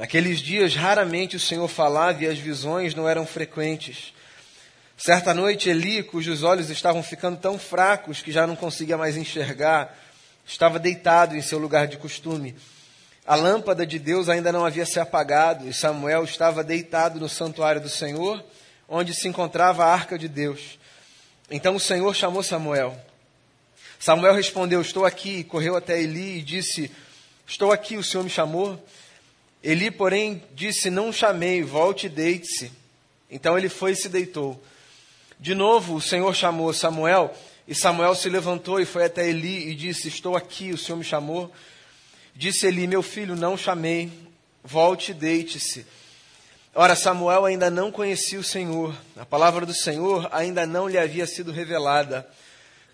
Naqueles dias, raramente o Senhor falava e as visões não eram frequentes. Certa noite, Eli, cujos olhos estavam ficando tão fracos que já não conseguia mais enxergar, estava deitado em seu lugar de costume. A lâmpada de Deus ainda não havia se apagado e Samuel estava deitado no santuário do Senhor, onde se encontrava a arca de Deus. Então o Senhor chamou Samuel. Samuel respondeu: Estou aqui. Correu até Eli e disse: Estou aqui, o Senhor me chamou. Eli, porém, disse: Não chamei, volte e deite-se. Então ele foi e se deitou. De novo o Senhor chamou Samuel, e Samuel se levantou e foi até Eli e disse: Estou aqui, o Senhor me chamou. Disse Eli: Meu filho, não chamei, volte e deite-se. Ora, Samuel ainda não conhecia o Senhor, a palavra do Senhor ainda não lhe havia sido revelada.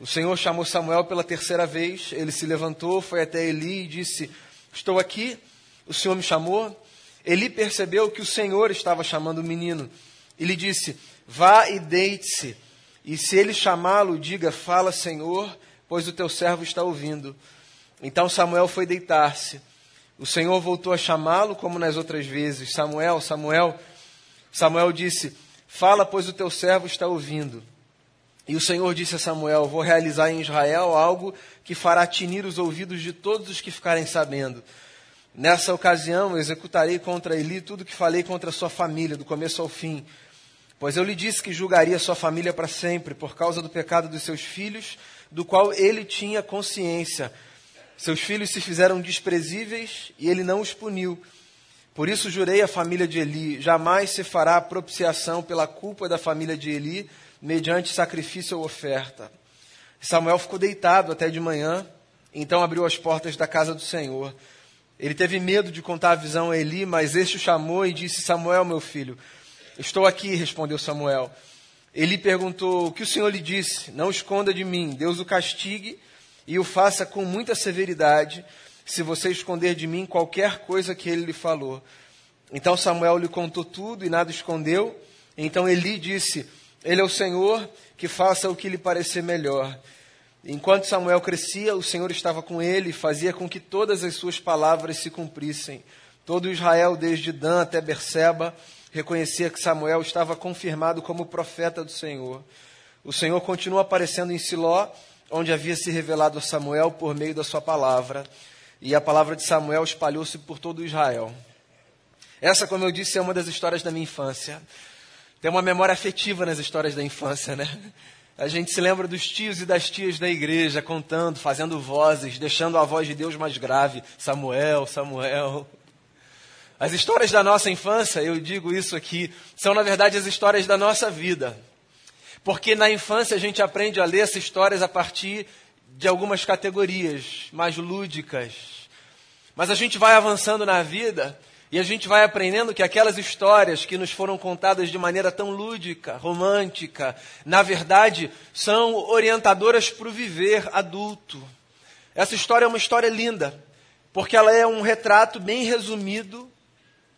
O Senhor chamou Samuel pela terceira vez, ele se levantou, foi até Eli e disse: Estou aqui, o Senhor me chamou. Eli percebeu que o Senhor estava chamando o menino. E lhe disse: Vá e deite-se. E se ele chamá-lo, diga: Fala, Senhor, pois o teu servo está ouvindo. Então Samuel foi deitar-se. O Senhor voltou a chamá-lo como nas outras vezes: Samuel, Samuel. Samuel disse: Fala, pois o teu servo está ouvindo. E o Senhor disse a Samuel: Vou realizar em Israel algo que fará tinir os ouvidos de todos os que ficarem sabendo. Nessa ocasião, executarei contra Eli tudo que falei contra sua família, do começo ao fim. Pois eu lhe disse que julgaria sua família para sempre, por causa do pecado dos seus filhos, do qual ele tinha consciência. Seus filhos se fizeram desprezíveis e ele não os puniu. Por isso jurei à família de Eli: jamais se fará propiciação pela culpa da família de Eli mediante sacrifício ou oferta. Samuel ficou deitado até de manhã, então abriu as portas da casa do Senhor. Ele teve medo de contar a visão a Eli, mas este o chamou e disse: Samuel, meu filho, estou aqui, respondeu Samuel. Eli perguntou: O que o Senhor lhe disse? Não esconda de mim, Deus o castigue e o faça com muita severidade, se você esconder de mim qualquer coisa que ele lhe falou. Então Samuel lhe contou tudo e nada escondeu. Então Eli disse: ele é o Senhor que faça o que lhe parecer melhor. Enquanto Samuel crescia, o Senhor estava com ele e fazia com que todas as suas palavras se cumprissem. Todo Israel, desde Dan até Berseba, reconhecia que Samuel estava confirmado como profeta do Senhor. O Senhor continua aparecendo em Siló, onde havia se revelado a Samuel por meio da sua palavra, e a palavra de Samuel espalhou-se por todo Israel. Essa, como eu disse, é uma das histórias da minha infância. Tem uma memória afetiva nas histórias da infância, né? A gente se lembra dos tios e das tias da igreja contando, fazendo vozes, deixando a voz de Deus mais grave. Samuel, Samuel. As histórias da nossa infância, eu digo isso aqui, são na verdade as histórias da nossa vida. Porque na infância a gente aprende a ler essas histórias a partir de algumas categorias mais lúdicas. Mas a gente vai avançando na vida e a gente vai aprendendo que aquelas histórias que nos foram contadas de maneira tão lúdica, romântica, na verdade, são orientadoras para o viver adulto. Essa história é uma história linda, porque ela é um retrato bem resumido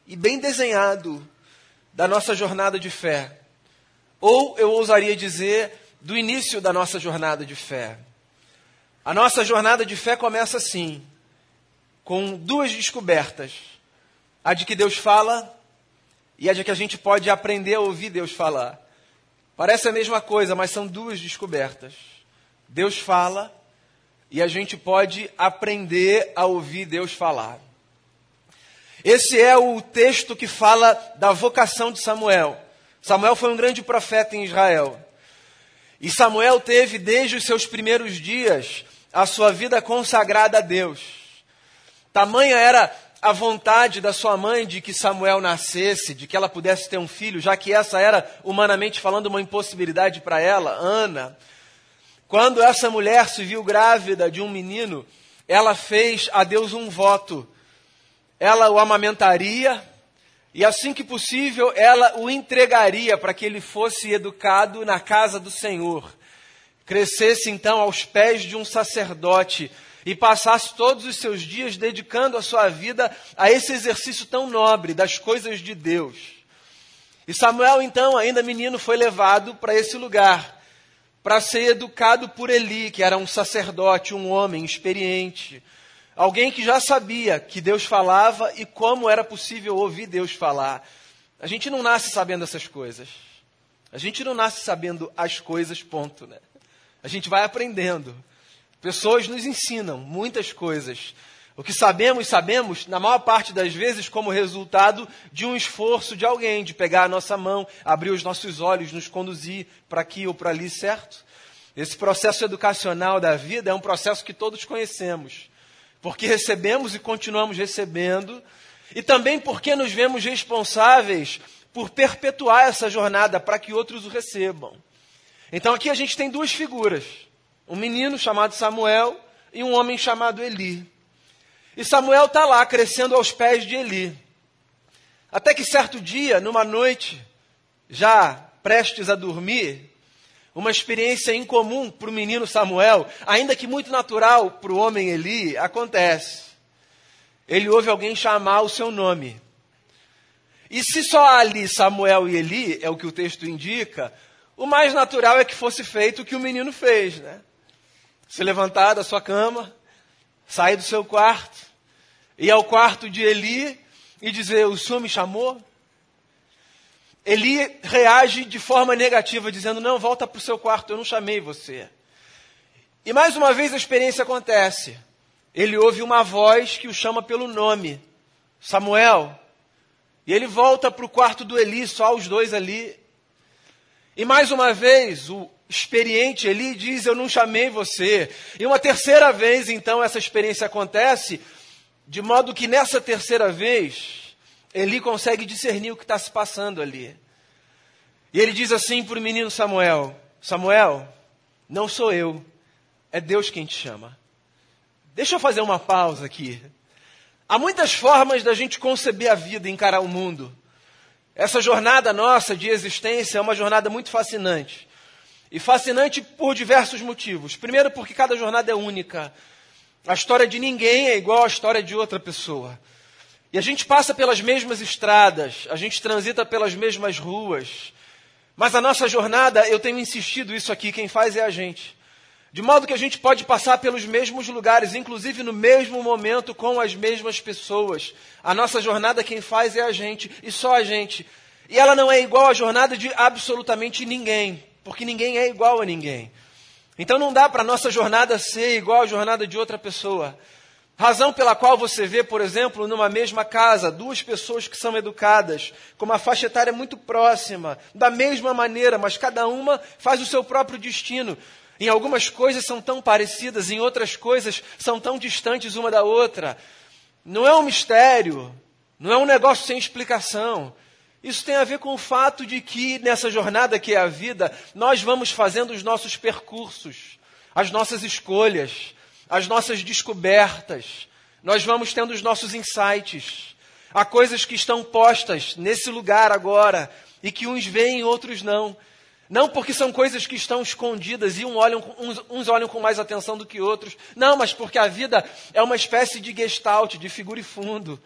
e bem desenhado da nossa jornada de fé. Ou eu ousaria dizer, do início da nossa jornada de fé. A nossa jornada de fé começa assim, com duas descobertas a de que Deus fala e a de que a gente pode aprender a ouvir Deus falar. Parece a mesma coisa, mas são duas descobertas. Deus fala e a gente pode aprender a ouvir Deus falar. Esse é o texto que fala da vocação de Samuel. Samuel foi um grande profeta em Israel. E Samuel teve, desde os seus primeiros dias, a sua vida consagrada a Deus. Tamanha era a vontade da sua mãe de que Samuel nascesse, de que ela pudesse ter um filho, já que essa era, humanamente falando, uma impossibilidade para ela, Ana. Quando essa mulher se viu grávida de um menino, ela fez a Deus um voto. Ela o amamentaria e, assim que possível, ela o entregaria para que ele fosse educado na casa do Senhor. Crescesse então aos pés de um sacerdote e passasse todos os seus dias dedicando a sua vida a esse exercício tão nobre das coisas de Deus. E Samuel, então, ainda menino, foi levado para esse lugar, para ser educado por Eli, que era um sacerdote, um homem experiente. Alguém que já sabia que Deus falava e como era possível ouvir Deus falar. A gente não nasce sabendo essas coisas. A gente não nasce sabendo as coisas, ponto. Né? A gente vai aprendendo. Pessoas nos ensinam muitas coisas. O que sabemos, sabemos, na maior parte das vezes, como resultado de um esforço de alguém, de pegar a nossa mão, abrir os nossos olhos, nos conduzir para aqui ou para ali, certo? Esse processo educacional da vida é um processo que todos conhecemos, porque recebemos e continuamos recebendo, e também porque nos vemos responsáveis por perpetuar essa jornada para que outros o recebam. Então aqui a gente tem duas figuras: um menino chamado Samuel e um homem chamado Eli. E Samuel está lá crescendo aos pés de Eli. Até que certo dia, numa noite, já prestes a dormir, uma experiência incomum para o menino Samuel, ainda que muito natural para o homem Eli, acontece. Ele ouve alguém chamar o seu nome. E se só ali Samuel e Eli, é o que o texto indica, o mais natural é que fosse feito o que o menino fez, né? Se levantar da sua cama, sair do seu quarto, ir ao quarto de Eli e dizer: O senhor me chamou? Eli reage de forma negativa, dizendo: Não, volta para o seu quarto, eu não chamei você. E mais uma vez a experiência acontece. Ele ouve uma voz que o chama pelo nome: Samuel. E ele volta para o quarto do Eli, só os dois ali. E mais uma vez o experiente Eli diz: Eu não chamei você. E uma terceira vez, então, essa experiência acontece de modo que nessa terceira vez, Eli consegue discernir o que está se passando ali. E ele diz assim para o menino Samuel: Samuel, não sou eu, é Deus quem te chama. Deixa eu fazer uma pausa aqui. Há muitas formas da gente conceber a vida e encarar o mundo. Essa jornada nossa de existência é uma jornada muito fascinante. E fascinante por diversos motivos. Primeiro, porque cada jornada é única. A história de ninguém é igual à história de outra pessoa. E a gente passa pelas mesmas estradas, a gente transita pelas mesmas ruas. Mas a nossa jornada, eu tenho insistido isso aqui, quem faz é a gente. De modo que a gente pode passar pelos mesmos lugares, inclusive no mesmo momento, com as mesmas pessoas. A nossa jornada, quem faz é a gente, e só a gente. E ela não é igual à jornada de absolutamente ninguém, porque ninguém é igual a ninguém. Então não dá para a nossa jornada ser igual à jornada de outra pessoa. Razão pela qual você vê, por exemplo, numa mesma casa, duas pessoas que são educadas, com uma faixa etária muito próxima, da mesma maneira, mas cada uma faz o seu próprio destino. Em algumas coisas são tão parecidas, em outras coisas são tão distantes uma da outra. Não é um mistério, não é um negócio sem explicação. Isso tem a ver com o fato de que nessa jornada que é a vida, nós vamos fazendo os nossos percursos, as nossas escolhas, as nossas descobertas, nós vamos tendo os nossos insights. Há coisas que estão postas nesse lugar agora e que uns veem e outros não. Não porque são coisas que estão escondidas e um olham, uns, uns, olham com mais atenção do que outros. Não, mas porque a vida é uma espécie de gestalt, de figura e fundo.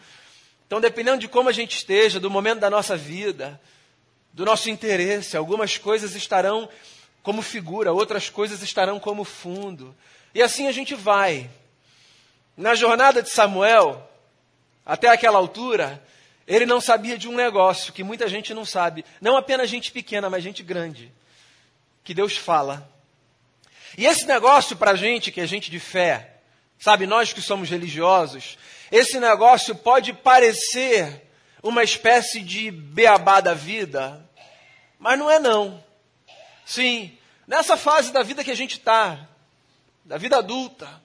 Então, dependendo de como a gente esteja, do momento da nossa vida, do nosso interesse, algumas coisas estarão como figura, outras coisas estarão como fundo. E assim a gente vai. Na jornada de Samuel, até aquela altura, ele não sabia de um negócio que muita gente não sabe. Não apenas gente pequena, mas gente grande. Que Deus fala. E esse negócio para a gente, que é gente de fé, sabe, nós que somos religiosos, esse negócio pode parecer uma espécie de beabá da vida, mas não é não. Sim, nessa fase da vida que a gente está, da vida adulta,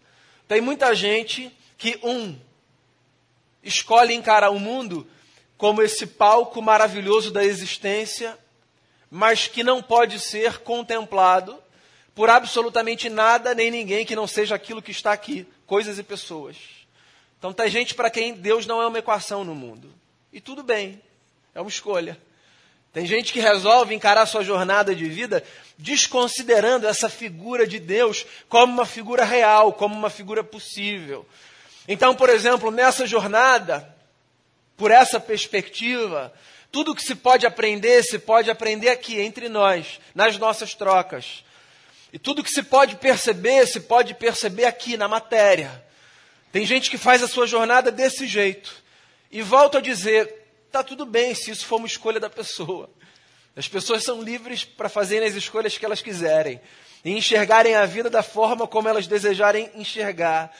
tem muita gente que, um, escolhe encarar o mundo como esse palco maravilhoso da existência, mas que não pode ser contemplado por absolutamente nada nem ninguém que não seja aquilo que está aqui, coisas e pessoas. Então tem gente para quem Deus não é uma equação no mundo. E tudo bem, é uma escolha. Tem gente que resolve encarar sua jornada de vida desconsiderando essa figura de Deus como uma figura real, como uma figura possível. Então, por exemplo, nessa jornada, por essa perspectiva, tudo que se pode aprender, se pode aprender aqui entre nós, nas nossas trocas. E tudo que se pode perceber, se pode perceber aqui na matéria. Tem gente que faz a sua jornada desse jeito. E volto a dizer, tá tudo bem se isso for uma escolha da pessoa. As pessoas são livres para fazerem as escolhas que elas quiserem e enxergarem a vida da forma como elas desejarem enxergar.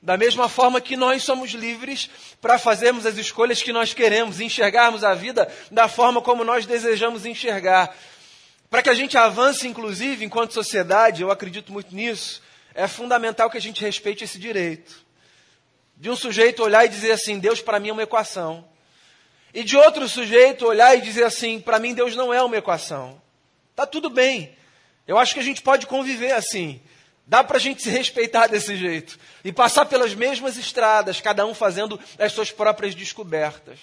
Da mesma forma que nós somos livres para fazermos as escolhas que nós queremos, enxergarmos a vida da forma como nós desejamos enxergar. Para que a gente avance, inclusive, enquanto sociedade, eu acredito muito nisso, é fundamental que a gente respeite esse direito. De um sujeito olhar e dizer assim: Deus para mim é uma equação. E de outro sujeito olhar e dizer assim: para mim Deus não é uma equação. Tá tudo bem. Eu acho que a gente pode conviver assim. Dá para a gente se respeitar desse jeito. E passar pelas mesmas estradas, cada um fazendo as suas próprias descobertas.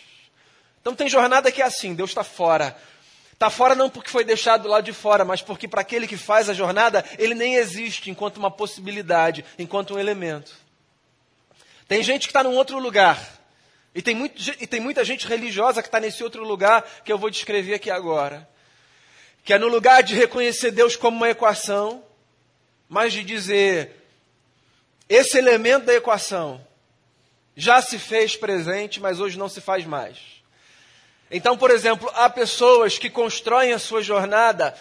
Então tem jornada que é assim: Deus está fora. Está fora não porque foi deixado lá de fora, mas porque para aquele que faz a jornada, ele nem existe enquanto uma possibilidade, enquanto um elemento. Tem gente que está num outro lugar. E tem, muito, e tem muita gente religiosa que está nesse outro lugar que eu vou descrever aqui agora. Que é no lugar de reconhecer Deus como uma equação, mas de dizer: esse elemento da equação já se fez presente, mas hoje não se faz mais. Então, por exemplo, há pessoas que constroem a sua jornada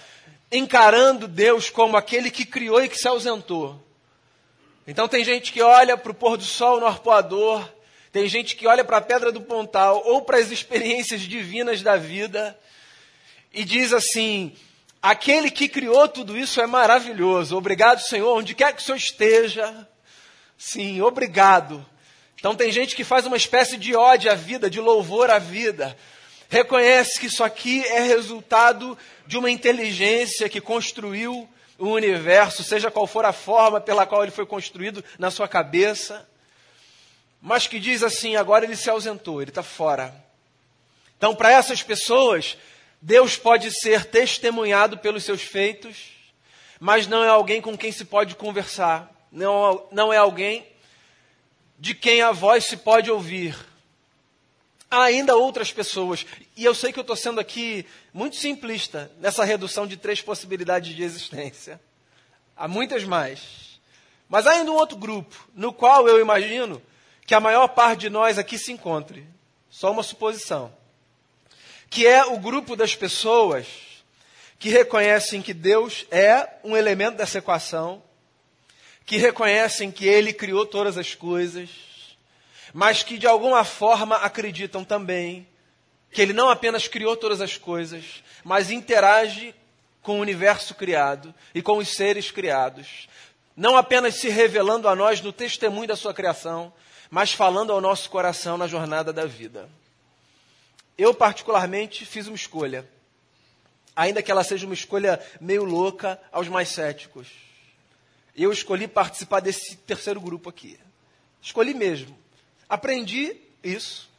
encarando Deus como aquele que criou e que se ausentou. Então tem gente que olha para o pôr do sol no arpoador, tem gente que olha para a pedra do pontal ou para as experiências divinas da vida e diz assim: aquele que criou tudo isso é maravilhoso. Obrigado, Senhor, onde quer que o Senhor esteja. Sim, obrigado. Então tem gente que faz uma espécie de ódio à vida, de louvor à vida. Reconhece que isso aqui é resultado de uma inteligência que construiu o universo, seja qual for a forma pela qual ele foi construído na sua cabeça, mas que diz assim: agora ele se ausentou, ele está fora. Então, para essas pessoas, Deus pode ser testemunhado pelos seus feitos, mas não é alguém com quem se pode conversar, não, não é alguém de quem a voz se pode ouvir. Há ainda outras pessoas, e eu sei que eu estou sendo aqui muito simplista nessa redução de três possibilidades de existência. Há muitas mais. Mas há ainda um outro grupo, no qual eu imagino que a maior parte de nós aqui se encontre. Só uma suposição. Que é o grupo das pessoas que reconhecem que Deus é um elemento dessa equação, que reconhecem que Ele criou todas as coisas, mas que de alguma forma acreditam também que ele não apenas criou todas as coisas, mas interage com o universo criado e com os seres criados. Não apenas se revelando a nós no testemunho da sua criação, mas falando ao nosso coração na jornada da vida. Eu, particularmente, fiz uma escolha, ainda que ela seja uma escolha meio louca aos mais céticos. Eu escolhi participar desse terceiro grupo aqui. Escolhi mesmo. Aprendi isso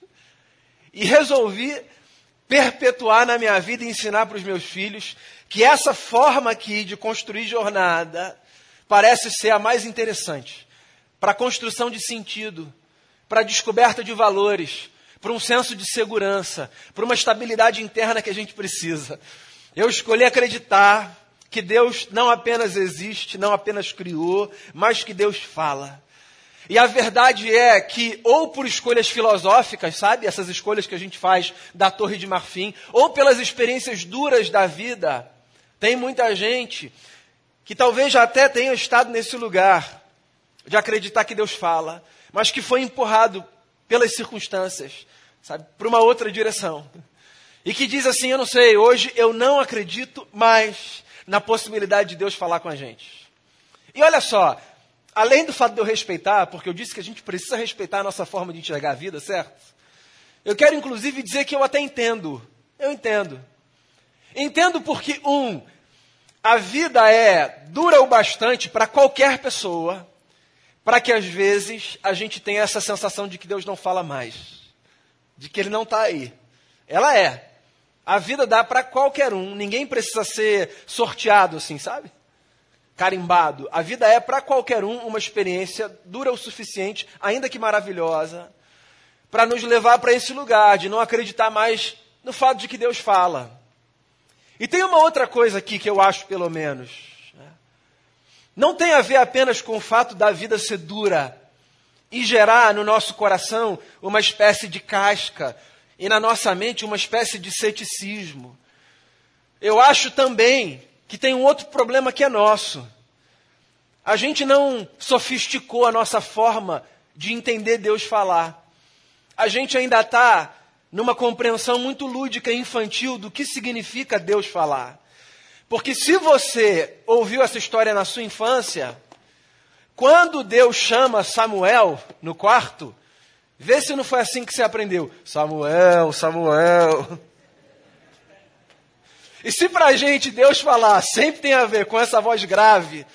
e resolvi perpetuar na minha vida e ensinar para os meus filhos que essa forma aqui de construir jornada parece ser a mais interessante para a construção de sentido, para a descoberta de valores, para um senso de segurança, para uma estabilidade interna que a gente precisa. Eu escolhi acreditar que Deus não apenas existe, não apenas criou, mas que Deus fala. E a verdade é que, ou por escolhas filosóficas, sabe? Essas escolhas que a gente faz da Torre de Marfim, ou pelas experiências duras da vida, tem muita gente que talvez já até tenha estado nesse lugar de acreditar que Deus fala, mas que foi empurrado pelas circunstâncias, sabe? Para uma outra direção. E que diz assim: Eu não sei, hoje eu não acredito mais na possibilidade de Deus falar com a gente. E olha só, além do fato de eu respeitar, porque eu disse que a gente precisa respeitar a nossa forma de enxergar a vida, certo? Eu quero inclusive dizer que eu até entendo. Eu entendo. Entendo porque, um, a vida é dura o bastante para qualquer pessoa, para que às vezes a gente tenha essa sensação de que Deus não fala mais, de que Ele não está aí. Ela é. A vida dá para qualquer um, ninguém precisa ser sorteado assim, sabe? Carimbado. A vida é para qualquer um uma experiência dura o suficiente, ainda que maravilhosa, para nos levar para esse lugar de não acreditar mais no fato de que Deus fala. E tem uma outra coisa aqui que eu acho, pelo menos. Né? Não tem a ver apenas com o fato da vida ser dura e gerar no nosso coração uma espécie de casca e na nossa mente uma espécie de ceticismo. Eu acho também que tem um outro problema que é nosso. A gente não sofisticou a nossa forma de entender Deus falar. A gente ainda está numa compreensão muito lúdica e infantil do que significa Deus falar. Porque se você ouviu essa história na sua infância, quando Deus chama Samuel no quarto, vê se não foi assim que você aprendeu. Samuel, Samuel. E se para a gente Deus falar sempre tem a ver com essa voz grave,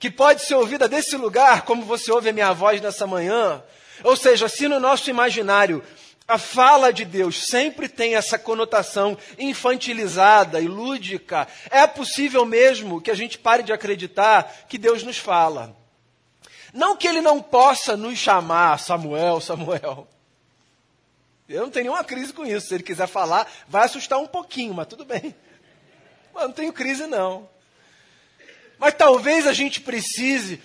que pode ser ouvida desse lugar, como você ouve a minha voz nessa manhã, ou seja, se no nosso imaginário a fala de Deus sempre tem essa conotação infantilizada e lúdica, é possível mesmo que a gente pare de acreditar que Deus nos fala. Não que ele não possa nos chamar Samuel, Samuel. Eu não tenho nenhuma crise com isso. Se ele quiser falar, vai assustar um pouquinho, mas tudo bem. Mas não tenho crise, não. Mas talvez a gente precise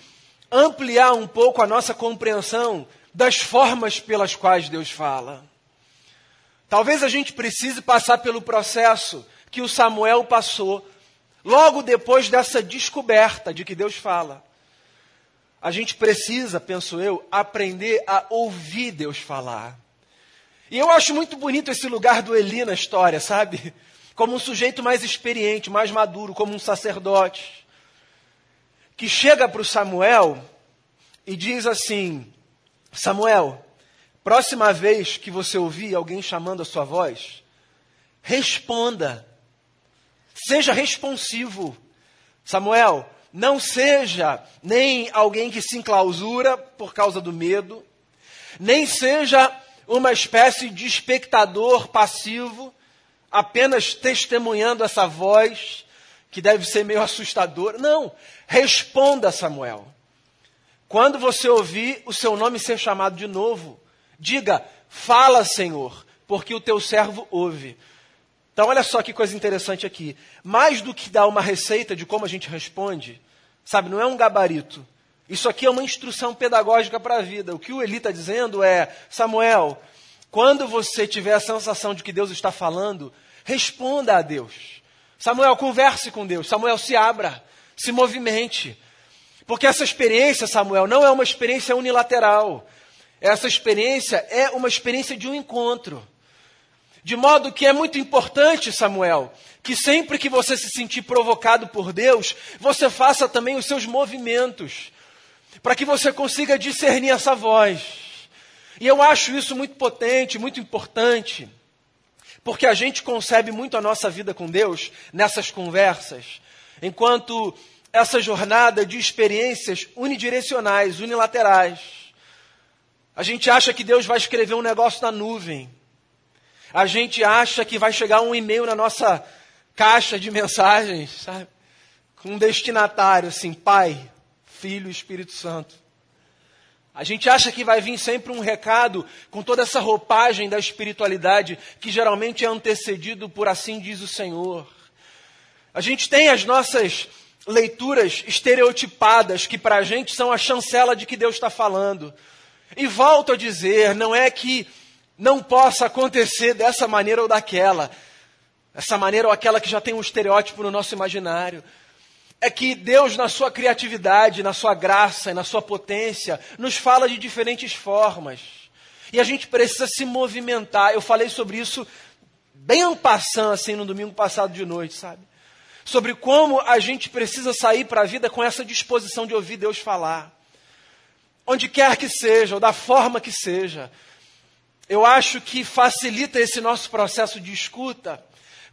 ampliar um pouco a nossa compreensão das formas pelas quais Deus fala. Talvez a gente precise passar pelo processo que o Samuel passou logo depois dessa descoberta de que Deus fala. A gente precisa, penso eu, aprender a ouvir Deus falar. E eu acho muito bonito esse lugar do Eli na história, sabe? Como um sujeito mais experiente, mais maduro, como um sacerdote, que chega para o Samuel e diz assim: Samuel, Próxima vez que você ouvir alguém chamando a sua voz, responda. Seja responsivo. Samuel, não seja nem alguém que se enclausura por causa do medo, nem seja uma espécie de espectador passivo, apenas testemunhando essa voz que deve ser meio assustadora. Não, responda, Samuel. Quando você ouvir o seu nome ser chamado de novo, Diga, fala, Senhor, porque o teu servo ouve. Então, olha só que coisa interessante aqui. Mais do que dar uma receita de como a gente responde, sabe, não é um gabarito. Isso aqui é uma instrução pedagógica para a vida. O que o Eli está dizendo é: Samuel, quando você tiver a sensação de que Deus está falando, responda a Deus. Samuel, converse com Deus. Samuel, se abra, se movimente. Porque essa experiência, Samuel, não é uma experiência unilateral. Essa experiência é uma experiência de um encontro. De modo que é muito importante, Samuel, que sempre que você se sentir provocado por Deus, você faça também os seus movimentos, para que você consiga discernir essa voz. E eu acho isso muito potente, muito importante, porque a gente concebe muito a nossa vida com Deus nessas conversas, enquanto essa jornada de experiências unidirecionais, unilaterais. A gente acha que Deus vai escrever um negócio na nuvem. A gente acha que vai chegar um e-mail na nossa caixa de mensagens, sabe? Com um destinatário, assim, Pai, Filho Espírito Santo. A gente acha que vai vir sempre um recado com toda essa roupagem da espiritualidade que geralmente é antecedido por assim diz o Senhor. A gente tem as nossas leituras estereotipadas que para a gente são a chancela de que Deus está falando. E volto a dizer, não é que não possa acontecer dessa maneira ou daquela, essa maneira ou aquela que já tem um estereótipo no nosso imaginário. É que Deus, na sua criatividade, na sua graça e na sua potência, nos fala de diferentes formas. E a gente precisa se movimentar. Eu falei sobre isso bem ampassando, assim, no domingo passado de noite, sabe? Sobre como a gente precisa sair para a vida com essa disposição de ouvir Deus falar onde quer que seja, ou da forma que seja. Eu acho que facilita esse nosso processo de escuta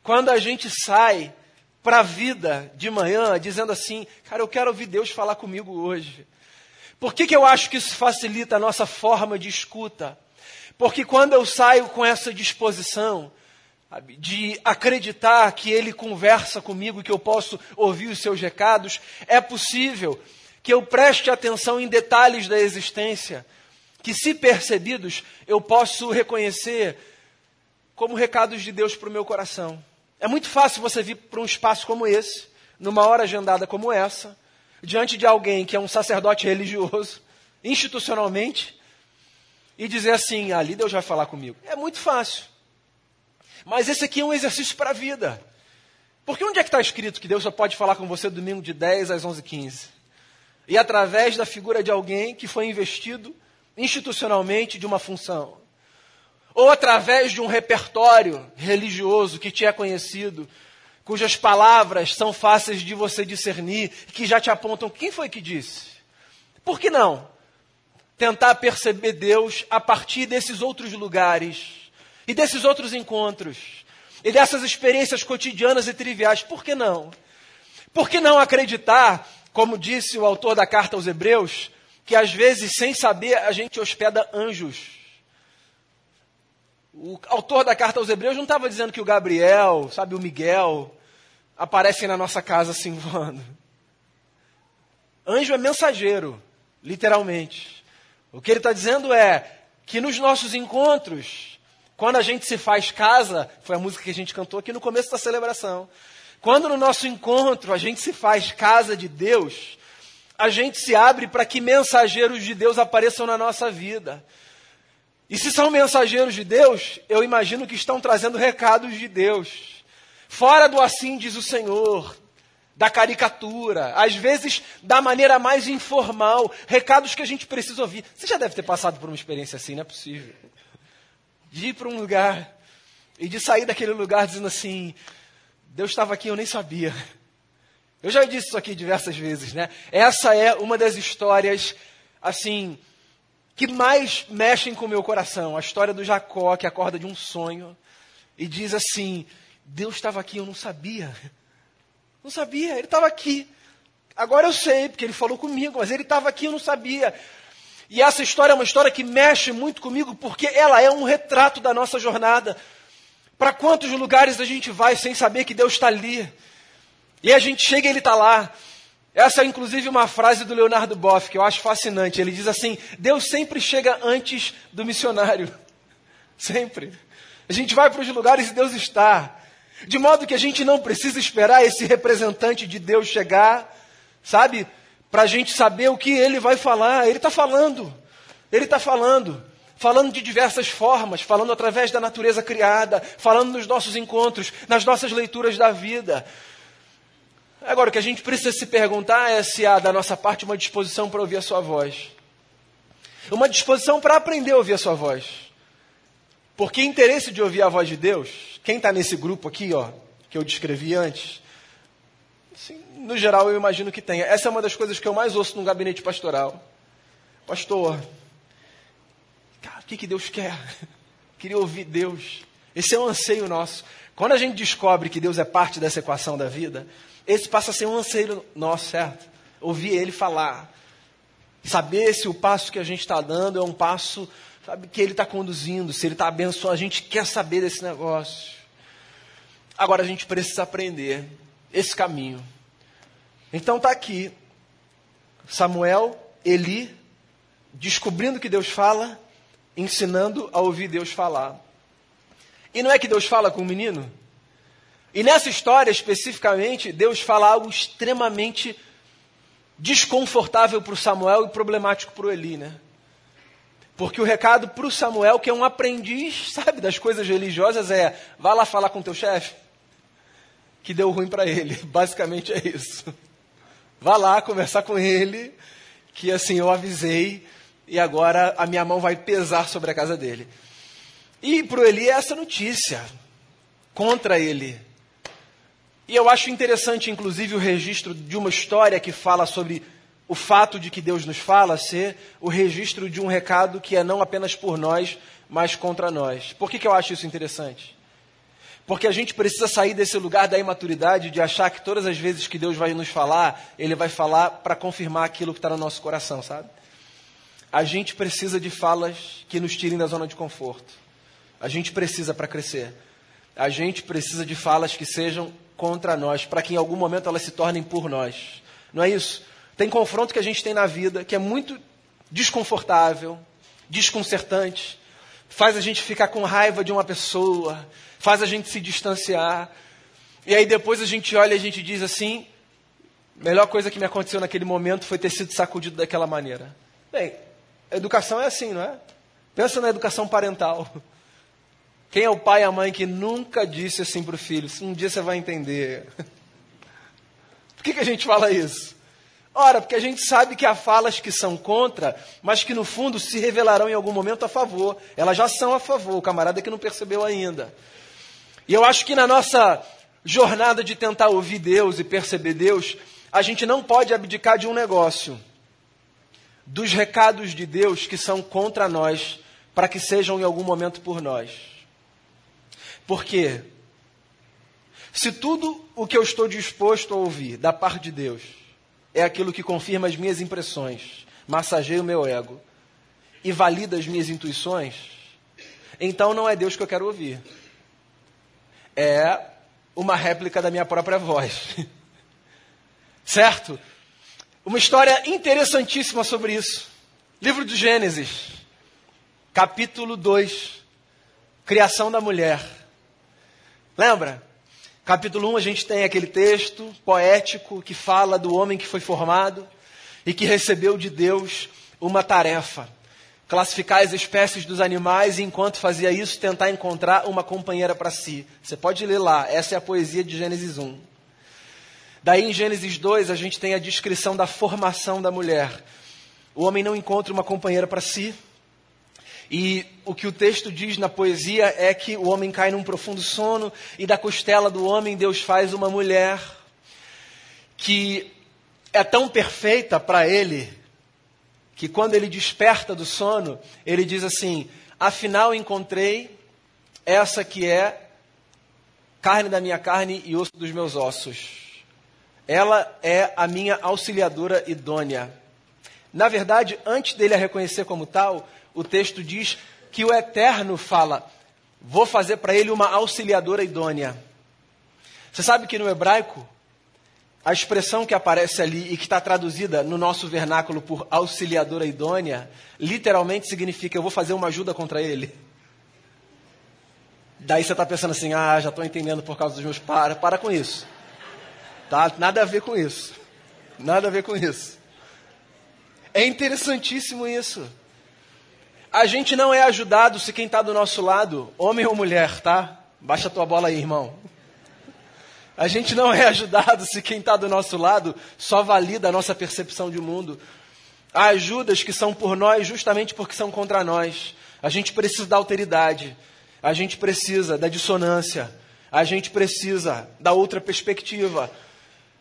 quando a gente sai para a vida de manhã dizendo assim: Cara, eu quero ouvir Deus falar comigo hoje. Por que, que eu acho que isso facilita a nossa forma de escuta? Porque quando eu saio com essa disposição de acreditar que Ele conversa comigo que eu posso ouvir os seus recados, é possível que eu preste atenção em detalhes da existência, que, se percebidos, eu posso reconhecer como recados de Deus para o meu coração. É muito fácil você vir para um espaço como esse, numa hora agendada como essa, diante de alguém que é um sacerdote religioso, institucionalmente, e dizer assim: ali Deus vai falar comigo. É muito fácil. Mas esse aqui é um exercício para a vida. Porque onde é que está escrito que Deus só pode falar com você domingo de 10 às 11h15? E através da figura de alguém que foi investido institucionalmente de uma função. Ou através de um repertório religioso que te é conhecido, cujas palavras são fáceis de você discernir, que já te apontam quem foi que disse. Por que não? Tentar perceber Deus a partir desses outros lugares e desses outros encontros e dessas experiências cotidianas e triviais. Por que não? Por que não acreditar, como disse o autor da carta aos Hebreus, que às vezes, sem saber, a gente hospeda anjos? O autor da carta aos Hebreus não estava dizendo que o Gabriel, sabe, o Miguel, aparecem na nossa casa assim voando. Anjo é mensageiro, literalmente. O que ele está dizendo é que nos nossos encontros, quando a gente se faz casa, foi a música que a gente cantou aqui no começo da celebração. Quando no nosso encontro a gente se faz casa de Deus, a gente se abre para que mensageiros de Deus apareçam na nossa vida. E se são mensageiros de Deus, eu imagino que estão trazendo recados de Deus. Fora do assim diz o Senhor, da caricatura, às vezes da maneira mais informal, recados que a gente precisa ouvir. Você já deve ter passado por uma experiência assim, não é possível de ir para um lugar e de sair daquele lugar dizendo assim: Deus estava aqui, eu nem sabia. Eu já disse isso aqui diversas vezes, né? Essa é uma das histórias, assim, que mais mexem com o meu coração. A história do Jacó, que acorda de um sonho e diz assim: Deus estava aqui, eu não sabia. Não sabia, ele estava aqui. Agora eu sei, porque ele falou comigo, mas ele estava aqui, eu não sabia. E essa história é uma história que mexe muito comigo, porque ela é um retrato da nossa jornada. Para quantos lugares a gente vai sem saber que Deus está ali? E a gente chega e Ele está lá. Essa é inclusive uma frase do Leonardo Boff, que eu acho fascinante. Ele diz assim: Deus sempre chega antes do missionário. Sempre. A gente vai para os lugares e Deus está. De modo que a gente não precisa esperar esse representante de Deus chegar, sabe? para a gente saber o que ele vai falar. Ele está falando, ele está falando, falando de diversas formas, falando através da natureza criada, falando nos nossos encontros, nas nossas leituras da vida. Agora, o que a gente precisa se perguntar é se há da nossa parte uma disposição para ouvir a sua voz. Uma disposição para aprender a ouvir a sua voz. Porque interesse de ouvir a voz de Deus, quem está nesse grupo aqui, ó, que eu descrevi antes, no geral, eu imagino que tenha. Essa é uma das coisas que eu mais ouço no gabinete pastoral. Pastor, cara, o que, que Deus quer? Queria ouvir Deus. Esse é um anseio nosso. Quando a gente descobre que Deus é parte dessa equação da vida, esse passa a ser um anseio nosso, certo? Ouvir Ele falar. Saber se o passo que a gente está dando é um passo sabe, que Ele está conduzindo, se Ele está abençoando. A gente quer saber desse negócio. Agora a gente precisa aprender esse caminho. Então está aqui Samuel, Eli, descobrindo que Deus fala, ensinando a ouvir Deus falar. E não é que Deus fala com o menino? E nessa história especificamente, Deus fala algo extremamente desconfortável para o Samuel e problemático para o Eli, né? Porque o recado para o Samuel, que é um aprendiz, sabe, das coisas religiosas, é: vá lá falar com teu chefe, que deu ruim para ele. Basicamente é isso. Vá lá conversar com ele, que assim eu avisei e agora a minha mão vai pesar sobre a casa dele. E para o Eli é essa notícia contra ele. E eu acho interessante, inclusive, o registro de uma história que fala sobre o fato de que Deus nos fala ser o registro de um recado que é não apenas por nós, mas contra nós. Por que, que eu acho isso interessante? Porque a gente precisa sair desse lugar da imaturidade de achar que todas as vezes que Deus vai nos falar, Ele vai falar para confirmar aquilo que está no nosso coração, sabe? A gente precisa de falas que nos tirem da zona de conforto. A gente precisa para crescer. A gente precisa de falas que sejam contra nós, para que em algum momento elas se tornem por nós. Não é isso? Tem confronto que a gente tem na vida que é muito desconfortável, desconcertante, faz a gente ficar com raiva de uma pessoa, faz a gente se distanciar. E aí depois a gente olha e a gente diz assim: melhor coisa que me aconteceu naquele momento foi ter sido sacudido daquela maneira. Bem, educação é assim, não é? Pensa na educação parental. Quem é o pai e a mãe que nunca disse assim para o filho: um dia você vai entender? Por que, que a gente fala isso? Ora, porque a gente sabe que há falas que são contra, mas que no fundo se revelarão em algum momento a favor. Elas já são a favor, o camarada que não percebeu ainda. E eu acho que na nossa jornada de tentar ouvir Deus e perceber Deus, a gente não pode abdicar de um negócio: dos recados de Deus que são contra nós, para que sejam em algum momento por nós. Por quê? Se tudo o que eu estou disposto a ouvir da parte de Deus é aquilo que confirma as minhas impressões, massageia o meu ego e valida as minhas intuições, então não é Deus que eu quero ouvir. É uma réplica da minha própria voz. certo? Uma história interessantíssima sobre isso. Livro do Gênesis, capítulo 2, Criação da Mulher. Lembra? Capítulo 1 a gente tem aquele texto poético que fala do homem que foi formado e que recebeu de Deus uma tarefa: classificar as espécies dos animais e, enquanto fazia isso, tentar encontrar uma companheira para si. Você pode ler lá, essa é a poesia de Gênesis 1. Daí em Gênesis 2 a gente tem a descrição da formação da mulher. O homem não encontra uma companheira para si, e o que o texto diz na poesia é que o homem cai num profundo sono e da costela do homem Deus faz uma mulher que é tão perfeita para ele que quando ele desperta do sono, ele diz assim: Afinal encontrei essa que é carne da minha carne e osso dos meus ossos. Ela é a minha auxiliadora idônea. Na verdade, antes dele a reconhecer como tal, o texto diz que o Eterno fala: Vou fazer para ele uma auxiliadora idônea. Você sabe que no hebraico, a expressão que aparece ali e que está traduzida no nosso vernáculo por auxiliadora idônea, literalmente significa: Eu vou fazer uma ajuda contra ele. Daí você está pensando assim: Ah, já estou entendendo por causa dos meus. Para, para com isso. Tá? Nada a ver com isso. Nada a ver com isso. É interessantíssimo isso. A gente não é ajudado se quem está do nosso lado, homem ou mulher, tá? Baixa tua bola aí, irmão. A gente não é ajudado se quem está do nosso lado só valida a nossa percepção de mundo. Há ajudas que são por nós justamente porque são contra nós. A gente precisa da alteridade. A gente precisa da dissonância. A gente precisa da outra perspectiva.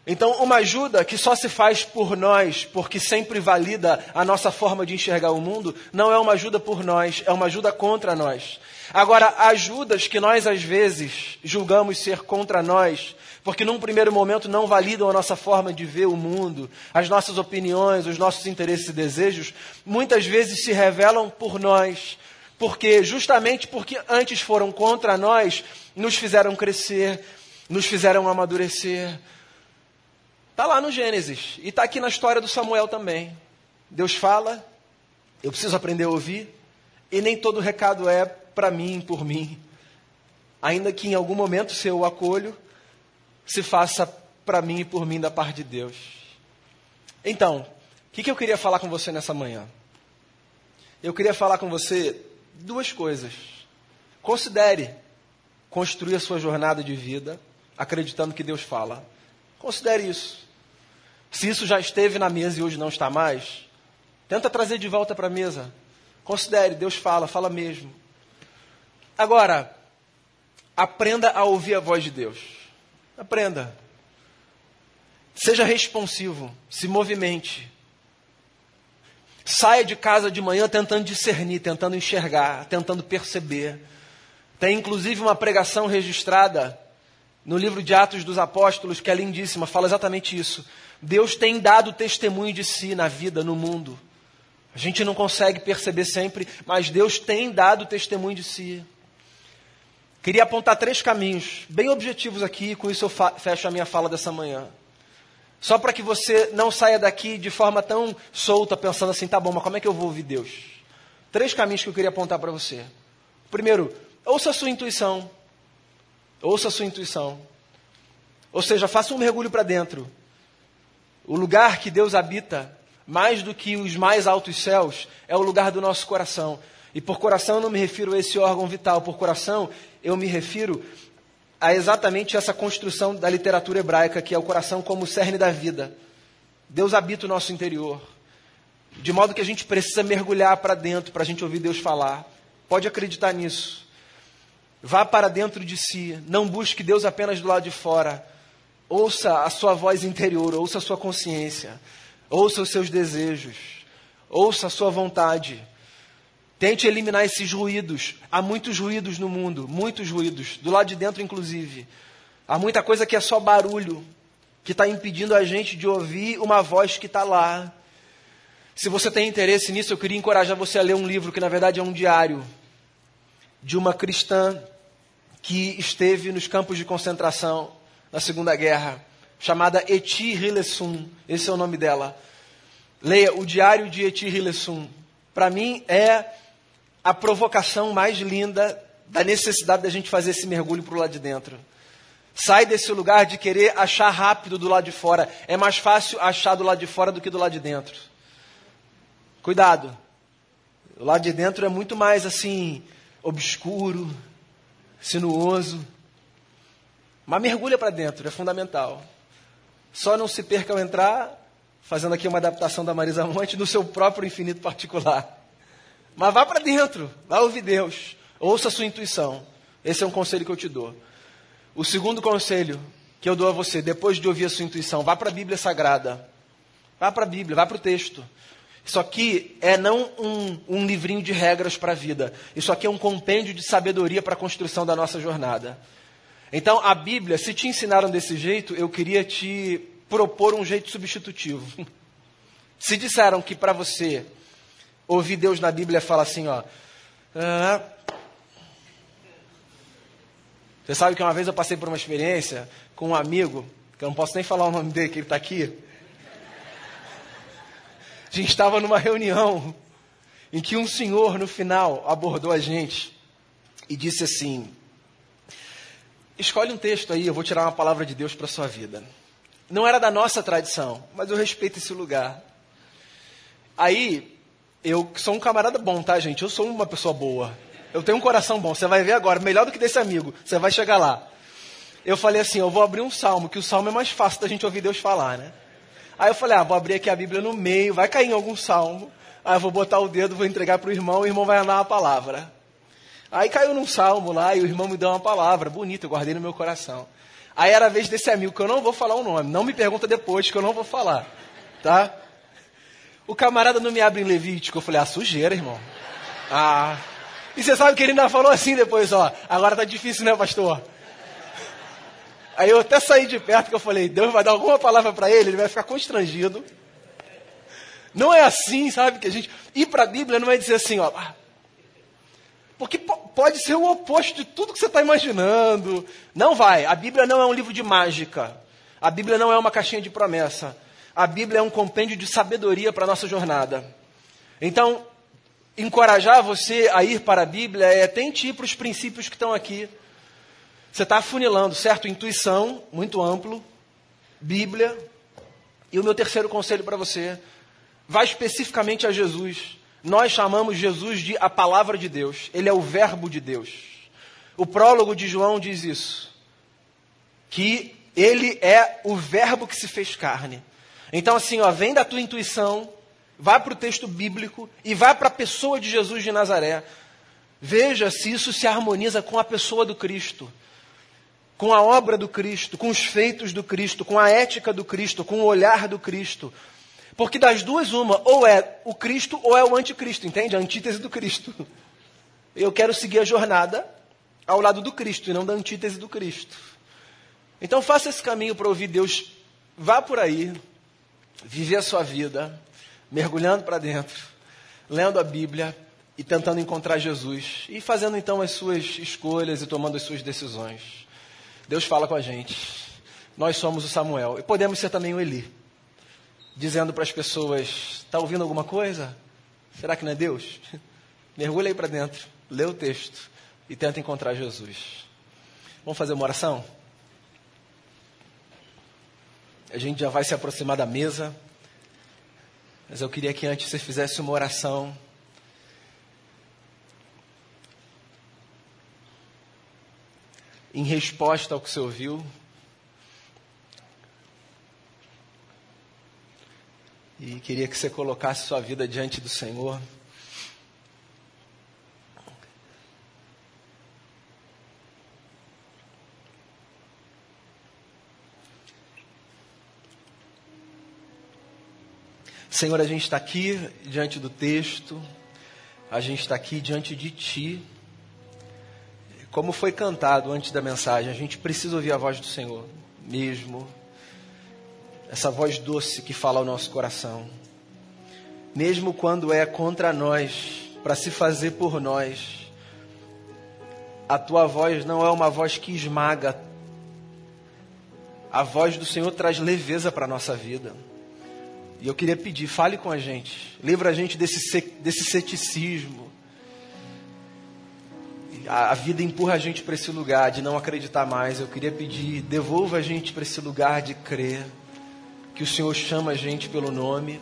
Então, uma ajuda que só se faz por nós, porque sempre valida a nossa forma de enxergar o mundo, não é uma ajuda por nós, é uma ajuda contra nós. Agora, ajudas que nós às vezes julgamos ser contra nós, porque num primeiro momento não validam a nossa forma de ver o mundo, as nossas opiniões, os nossos interesses e desejos, muitas vezes se revelam por nós, porque justamente porque antes foram contra nós, nos fizeram crescer, nos fizeram amadurecer Está lá no Gênesis e está aqui na história do Samuel também. Deus fala, eu preciso aprender a ouvir, e nem todo recado é para mim, por mim. Ainda que em algum momento, se eu o acolho, se faça para mim e por mim da parte de Deus. Então, o que, que eu queria falar com você nessa manhã? Eu queria falar com você duas coisas. Considere construir a sua jornada de vida acreditando que Deus fala. Considere isso. Se isso já esteve na mesa e hoje não está mais, tenta trazer de volta para a mesa. Considere, Deus fala, fala mesmo. Agora, aprenda a ouvir a voz de Deus. Aprenda. Seja responsivo, se movimente. Saia de casa de manhã tentando discernir, tentando enxergar, tentando perceber. Tem inclusive uma pregação registrada no livro de Atos dos Apóstolos, que é lindíssima, fala exatamente isso. Deus tem dado testemunho de si na vida, no mundo. A gente não consegue perceber sempre, mas Deus tem dado testemunho de si. Queria apontar três caminhos, bem objetivos aqui, e com isso eu fecho a minha fala dessa manhã. Só para que você não saia daqui de forma tão solta, pensando assim, tá bom, mas como é que eu vou ouvir Deus? Três caminhos que eu queria apontar para você. Primeiro, ouça a sua intuição. Ouça a sua intuição. Ou seja, faça um mergulho para dentro. O lugar que Deus habita, mais do que os mais altos céus, é o lugar do nosso coração. E por coração não me refiro a esse órgão vital, por coração eu me refiro a exatamente essa construção da literatura hebraica, que é o coração como o cerne da vida. Deus habita o nosso interior. De modo que a gente precisa mergulhar para dentro para a gente ouvir Deus falar. Pode acreditar nisso. Vá para dentro de si. Não busque Deus apenas do lado de fora. Ouça a sua voz interior, ouça a sua consciência, ouça os seus desejos, ouça a sua vontade. Tente eliminar esses ruídos. Há muitos ruídos no mundo, muitos ruídos, do lado de dentro, inclusive. Há muita coisa que é só barulho, que está impedindo a gente de ouvir uma voz que está lá. Se você tem interesse nisso, eu queria encorajar você a ler um livro que, na verdade, é um diário de uma cristã que esteve nos campos de concentração na Segunda Guerra, chamada Eti Hilesum. Esse é o nome dela. Leia o Diário de Eti Hilesum. Para mim, é a provocação mais linda da necessidade da gente fazer esse mergulho para o lado de dentro. Sai desse lugar de querer achar rápido do lado de fora. É mais fácil achar do lado de fora do que do lado de dentro. Cuidado. O lado de dentro é muito mais assim, obscuro, sinuoso. Mas mergulha para dentro, é fundamental. Só não se perca ao entrar, fazendo aqui uma adaptação da Marisa Monte, no seu próprio infinito particular. Mas vá para dentro, vá ouvir Deus. Ouça a sua intuição. Esse é um conselho que eu te dou. O segundo conselho que eu dou a você, depois de ouvir a sua intuição, vá para a Bíblia Sagrada. Vá para a Bíblia, vá para o texto. Isso aqui é não um, um livrinho de regras para a vida. Isso aqui é um compêndio de sabedoria para a construção da nossa jornada. Então, a Bíblia, se te ensinaram desse jeito, eu queria te propor um jeito substitutivo. Se disseram que para você ouvir Deus na Bíblia fala assim, ó. Ah, você sabe que uma vez eu passei por uma experiência com um amigo, que eu não posso nem falar o nome dele, que ele está aqui. A gente estava numa reunião em que um senhor, no final, abordou a gente e disse assim: Escolhe um texto aí, eu vou tirar uma palavra de Deus para a sua vida. Não era da nossa tradição, mas eu respeito esse lugar. Aí, eu sou um camarada bom, tá, gente? Eu sou uma pessoa boa. Eu tenho um coração bom. Você vai ver agora, melhor do que desse amigo. Você vai chegar lá. Eu falei assim: eu vou abrir um salmo, que o salmo é mais fácil da gente ouvir Deus falar, né? Aí eu falei, ah, vou abrir aqui a Bíblia no meio, vai cair em algum salmo. Aí eu vou botar o dedo, vou entregar para o irmão, o irmão vai andar uma palavra. Aí caiu num salmo lá e o irmão me deu uma palavra, bonita, eu guardei no meu coração. Aí era a vez desse amigo, que eu não vou falar o nome, não me pergunta depois, que eu não vou falar, tá? O camarada não me abre em Levítico, eu falei, ah, sujeira, irmão. Ah. E você sabe que ele ainda falou assim depois, ó, agora tá difícil, né, pastor? Aí eu até saí de perto que eu falei, Deus vai dar alguma palavra para ele, ele vai ficar constrangido. Não é assim, sabe? Que a gente ir para a Bíblia não é dizer assim, ó. Ah, porque pode ser o oposto de tudo que você está imaginando. Não vai. A Bíblia não é um livro de mágica. A Bíblia não é uma caixinha de promessa. A Bíblia é um compêndio de sabedoria para a nossa jornada. Então, encorajar você a ir para a Bíblia é tente ir para os princípios que estão aqui. Você está afunilando, certo? Intuição, muito amplo, Bíblia. E o meu terceiro conselho para você, vá especificamente a Jesus. Nós chamamos Jesus de a palavra de Deus. Ele é o verbo de Deus. O prólogo de João diz isso. Que ele é o verbo que se fez carne. Então, assim, ó, vem da tua intuição, vá para o texto bíblico e vá para a pessoa de Jesus de Nazaré. Veja se isso se harmoniza com a pessoa do Cristo com a obra do Cristo, com os feitos do Cristo, com a ética do Cristo, com o olhar do Cristo. Porque das duas, uma, ou é o Cristo ou é o anticristo, entende? A antítese do Cristo. Eu quero seguir a jornada ao lado do Cristo e não da antítese do Cristo. Então faça esse caminho para ouvir Deus. Vá por aí, viver a sua vida, mergulhando para dentro, lendo a Bíblia e tentando encontrar Jesus. E fazendo então as suas escolhas e tomando as suas decisões. Deus fala com a gente. Nós somos o Samuel. E podemos ser também o Eli dizendo para as pessoas: está ouvindo alguma coisa? Será que não é Deus? Mergulha aí para dentro, lê o texto e tenta encontrar Jesus. Vamos fazer uma oração? A gente já vai se aproximar da mesa, mas eu queria que antes você fizesse uma oração. Em resposta ao que você ouviu, E queria que você colocasse sua vida diante do Senhor. Senhor, a gente está aqui diante do texto, a gente está aqui diante de Ti. Como foi cantado antes da mensagem, a gente precisa ouvir a voz do Senhor mesmo. Essa voz doce que fala ao nosso coração. Mesmo quando é contra nós, para se fazer por nós. A tua voz não é uma voz que esmaga. A voz do Senhor traz leveza para a nossa vida. E eu queria pedir, fale com a gente. Livra a gente desse, desse ceticismo a, a vida empurra a gente para esse lugar de não acreditar mais. Eu queria pedir, devolva a gente para esse lugar de crer que o Senhor chama a gente pelo nome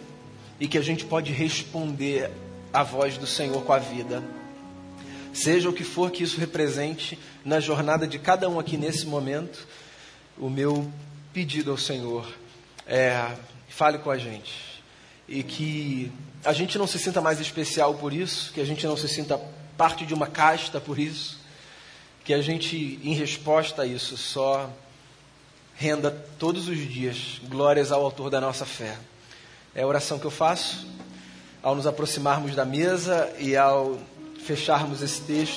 e que a gente pode responder à voz do Senhor com a vida. Seja o que for que isso represente na jornada de cada um aqui nesse momento, o meu pedido ao Senhor é: fale com a gente. E que a gente não se sinta mais especial por isso, que a gente não se sinta parte de uma casta por isso, que a gente, em resposta a isso, só renda todos os dias glórias ao autor da nossa fé. É a oração que eu faço ao nos aproximarmos da mesa e ao fecharmos esse texto.